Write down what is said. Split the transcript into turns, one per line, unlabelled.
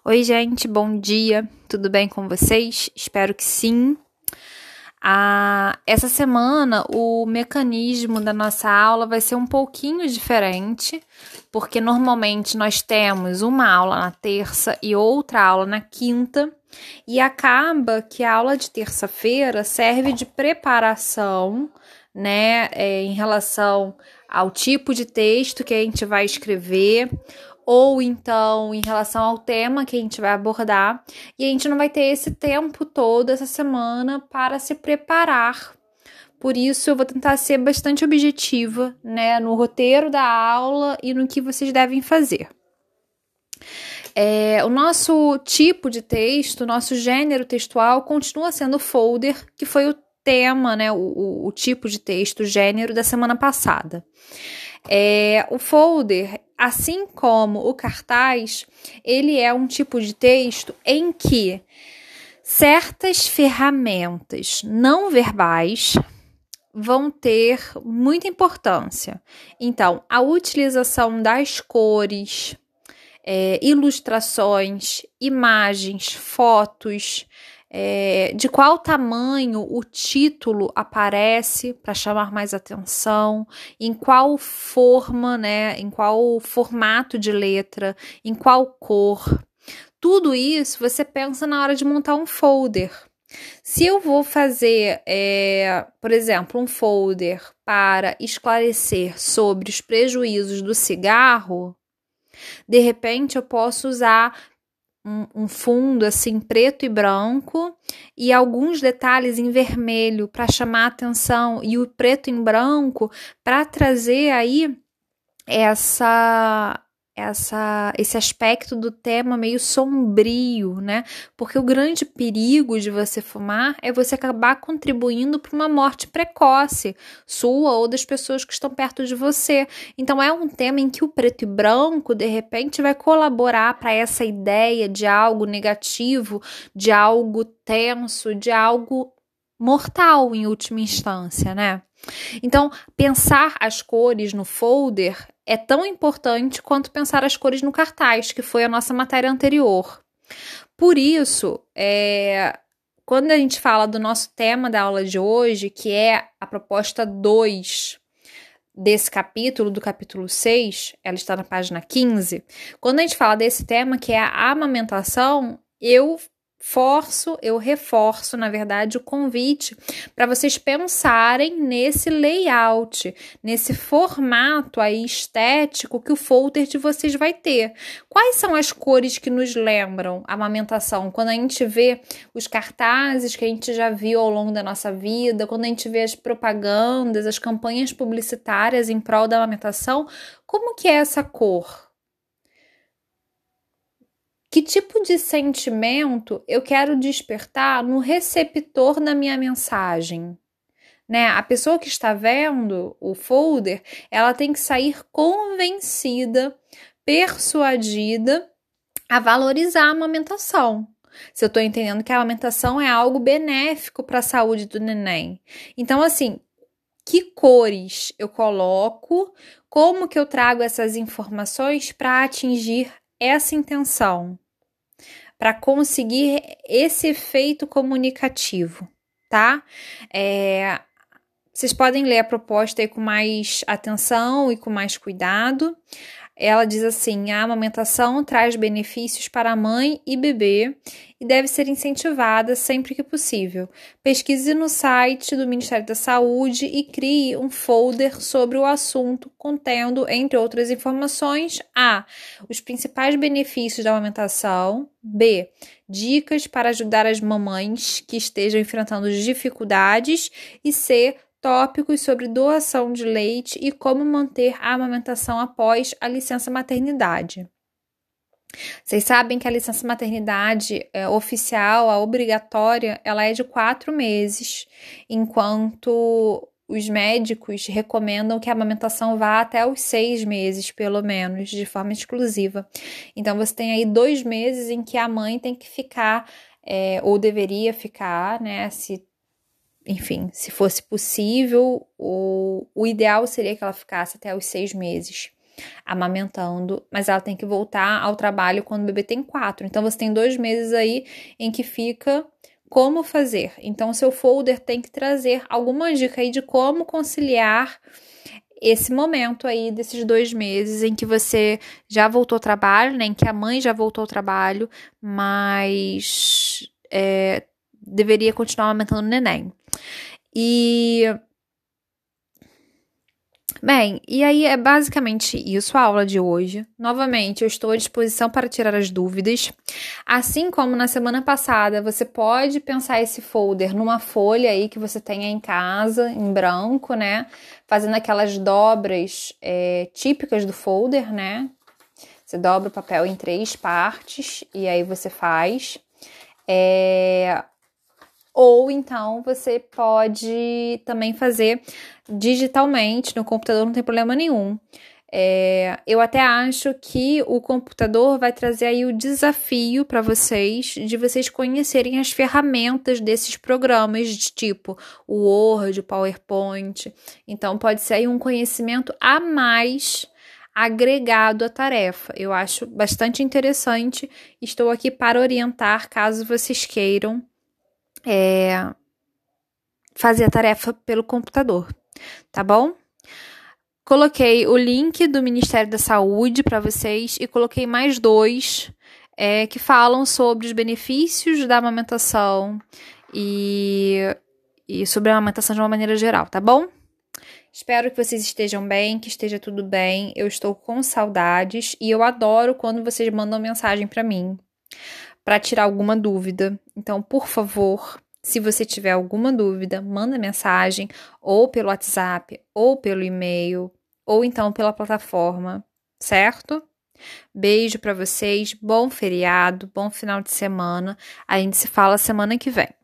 Oi, gente, bom dia. Tudo bem com vocês? Espero que sim. Ah, essa semana o mecanismo da nossa aula vai ser um pouquinho diferente, porque normalmente nós temos uma aula na terça e outra aula na quinta, e acaba que a aula de terça-feira serve de preparação, né, é, em relação ao tipo de texto que a gente vai escrever ou então em relação ao tema que a gente vai abordar, e a gente não vai ter esse tempo todo essa semana para se preparar. Por isso eu vou tentar ser bastante objetiva, né, no roteiro da aula e no que vocês devem fazer. É, o nosso tipo de texto, nosso gênero textual continua sendo folder, que foi o tema, né, o, o, o tipo de texto, o gênero da semana passada. É, o folder, assim como o cartaz, ele é um tipo de texto em que certas ferramentas não verbais vão ter muita importância. Então, a utilização das cores, é, ilustrações, imagens, fotos, é, de qual tamanho o título aparece para chamar mais atenção, em qual forma, né, em qual formato de letra, em qual cor. Tudo isso você pensa na hora de montar um folder. Se eu vou fazer, é, por exemplo, um folder para esclarecer sobre os prejuízos do cigarro, de repente eu posso usar um, um, fundo assim preto e branco e alguns detalhes em vermelho para chamar a atenção e o preto em branco para trazer aí essa essa, esse aspecto do tema meio sombrio, né? Porque o grande perigo de você fumar é você acabar contribuindo para uma morte precoce, sua ou das pessoas que estão perto de você. Então é um tema em que o preto e branco, de repente, vai colaborar para essa ideia de algo negativo, de algo tenso, de algo mortal em última instância, né? Então, pensar as cores no folder é tão importante quanto pensar as cores no cartaz, que foi a nossa matéria anterior. Por isso, é, quando a gente fala do nosso tema da aula de hoje, que é a proposta 2 desse capítulo, do capítulo 6, ela está na página 15. Quando a gente fala desse tema, que é a amamentação, eu forço, eu reforço, na verdade, o convite para vocês pensarem nesse layout, nesse formato aí estético que o folder de vocês vai ter. Quais são as cores que nos lembram a amamentação? Quando a gente vê os cartazes que a gente já viu ao longo da nossa vida, quando a gente vê as propagandas, as campanhas publicitárias em prol da amamentação, como que é essa cor? Que tipo de sentimento eu quero despertar no receptor da minha mensagem? Né? A pessoa que está vendo o folder, ela tem que sair convencida, persuadida a valorizar a amamentação. Se eu estou entendendo que a amamentação é algo benéfico para a saúde do neném. Então, assim, que cores eu coloco, como que eu trago essas informações para atingir essa intenção? para conseguir esse efeito comunicativo, tá? É, vocês podem ler a proposta aí com mais atenção e com mais cuidado. Ela diz assim: a amamentação traz benefícios para a mãe e bebê e deve ser incentivada sempre que possível. Pesquise no site do Ministério da Saúde e crie um folder sobre o assunto, contendo, entre outras informações, a. os principais benefícios da amamentação, b. dicas para ajudar as mamães que estejam enfrentando dificuldades e c tópicos sobre doação de leite e como manter a amamentação após a licença maternidade. Vocês sabem que a licença maternidade é, oficial, a obrigatória, ela é de quatro meses, enquanto os médicos recomendam que a amamentação vá até os seis meses, pelo menos, de forma exclusiva. Então, você tem aí dois meses em que a mãe tem que ficar, é, ou deveria ficar, né, se enfim, se fosse possível, o, o ideal seria que ela ficasse até os seis meses. amamentando, mas ela tem que voltar ao trabalho quando o bebê tem quatro. Então você tem dois meses aí em que fica como fazer. Então, seu folder tem que trazer alguma dica aí de como conciliar esse momento aí desses dois meses em que você já voltou ao trabalho, né? Em que a mãe já voltou ao trabalho, mas é, deveria continuar amamentando o neném. E Bem, e aí é basicamente isso a aula de hoje. Novamente, eu estou à disposição para tirar as dúvidas. Assim como na semana passada, você pode pensar esse folder numa folha aí que você tenha em casa, em branco, né? Fazendo aquelas dobras é, típicas do folder, né? Você dobra o papel em três partes e aí você faz. É, ou então você pode também fazer digitalmente no computador, não tem problema nenhum. É, eu até acho que o computador vai trazer aí o desafio para vocês de vocês conhecerem as ferramentas desses programas de tipo o Word, o PowerPoint. Então pode ser aí um conhecimento a mais agregado à tarefa. Eu acho bastante interessante. Estou aqui para orientar caso vocês queiram é, fazer a tarefa pelo computador, tá bom? Coloquei o link do Ministério da Saúde para vocês e coloquei mais dois é, que falam sobre os benefícios da amamentação e, e sobre a amamentação de uma maneira geral, tá bom? Espero que vocês estejam bem, que esteja tudo bem. Eu estou com saudades e eu adoro quando vocês mandam mensagem para mim para tirar alguma dúvida. Então, por favor, se você tiver alguma dúvida, manda mensagem ou pelo WhatsApp, ou pelo e-mail, ou então pela plataforma, certo? Beijo para vocês, bom feriado, bom final de semana. A gente se fala semana que vem.